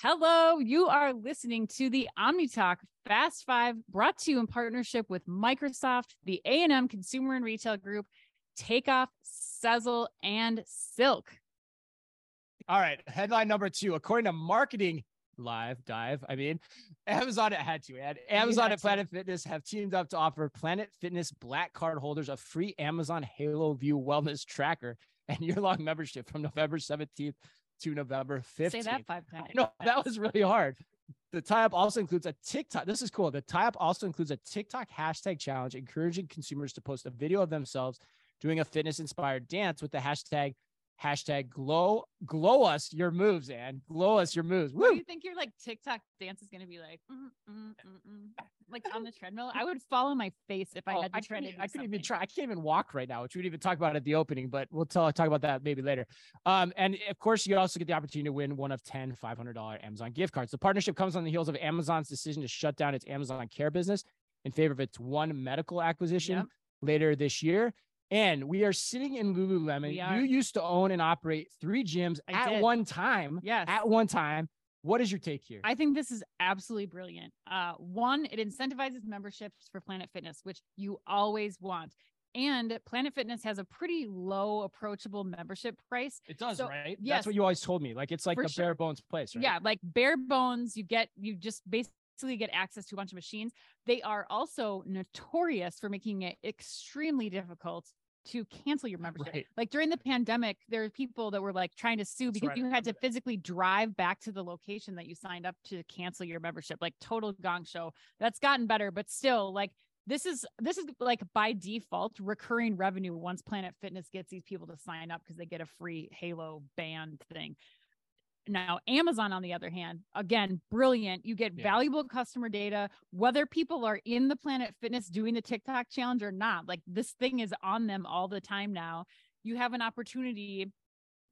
Hello, you are listening to the OmniTalk Fast Five, brought to you in partnership with Microsoft, the A&M Consumer and Retail Group, Takeoff, Sezzle, and Silk. All right, headline number two. According to Marketing Live Dive, I mean, Amazon it had to add. Amazon and Planet Fitness have teamed up to offer Planet Fitness Black Card holders a free Amazon Halo View Wellness Tracker and year-long membership from November 17th to November 15th. Say that five times. No, that was really hard. The tie-up also includes a TikTok. This is cool. The tie-up also includes a TikTok hashtag challenge, encouraging consumers to post a video of themselves doing a fitness-inspired dance with the hashtag hashtag glow glow us your moves and glow us your moves. What do you think your like TikTok dance is gonna be like? Mm, mm, mm, like on the treadmill, I would fall on my face if I Oh, had to I try to. couldn't, I couldn't even try. I can't even walk right now, which we didn't even talk about at the opening, but we'll tell, talk about that maybe later. Um, and of course, you also get the opportunity to win one of 10 $500 Amazon gift cards. The partnership comes on the heels of Amazon's decision to shut down its Amazon Care business in favor of its One Medical acquisition Yep. later this year. And we are sitting in Lululemon. You used to own and operate three gyms I at did. one time. Yes. At one time. What is your take here? I think this is absolutely brilliant. Uh, one, it incentivizes memberships for Planet Fitness, which you always want. And Planet Fitness has a pretty low, approachable membership price. it does, so- right? yes. That's what you always told me. Like it's like the sure. bare bones place, right? Yeah, like bare bones, you get you just basically get access to a bunch of machines. They are also notorious for making it extremely difficult to cancel your membership. Right. Like during the pandemic, there were people that were like trying to sue because right, you had to physically drive back to the location that you signed up to cancel your membership. Like total gong show. That's gotten better, but still like this is this is like by default recurring revenue once Planet Fitness gets these people to sign up because they get a free Halo band thing. Now, Amazon, on the other hand, again, brilliant. You get Yeah. valuable customer data, whether people are in the Planet Fitness doing the TikTok challenge or not. Like this thing is on them all the time now. You have an opportunity,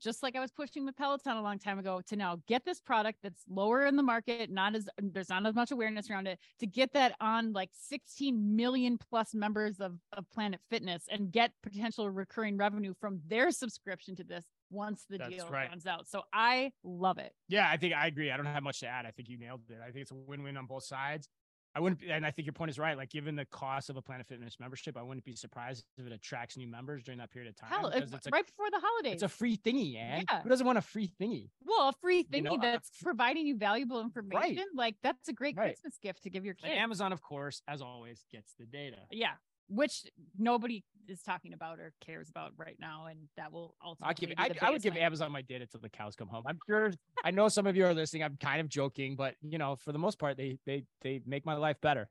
just like I was pushing with Peloton a long time ago, to now get this product that's lower in the market, not as there's not as much awareness around it, to get that on like 16 million plus members of, of Planet Fitness and get potential recurring revenue from their subscription to this once the That's deal right. runs out. So I love it. Yeah, I think I agree. I don't have much to add. I think you nailed it. I think it's a win-win on both sides. I wouldn't, and I think your point is right. Like, given the cost of a Planet Fitness membership, I wouldn't be surprised if it attracts new members during that period of time. Hell, because it's a, right before the holidays. it's a free thingy, and Yeah. who doesn't want a free thingy? well, a free you thingy know, uh, that's providing you valuable information. Right. Like that's a great Right. Christmas gift to give your And kid. Amazon, of course, as always, gets the data. yeah, which nobody is talking about or cares about right now, and that will ultimately. I give, I, I would give. Amazon my data till the cows come home. I'm sure. I know some of you are listening. I'm kind of joking, but you know, for the most part, they they they make my life better.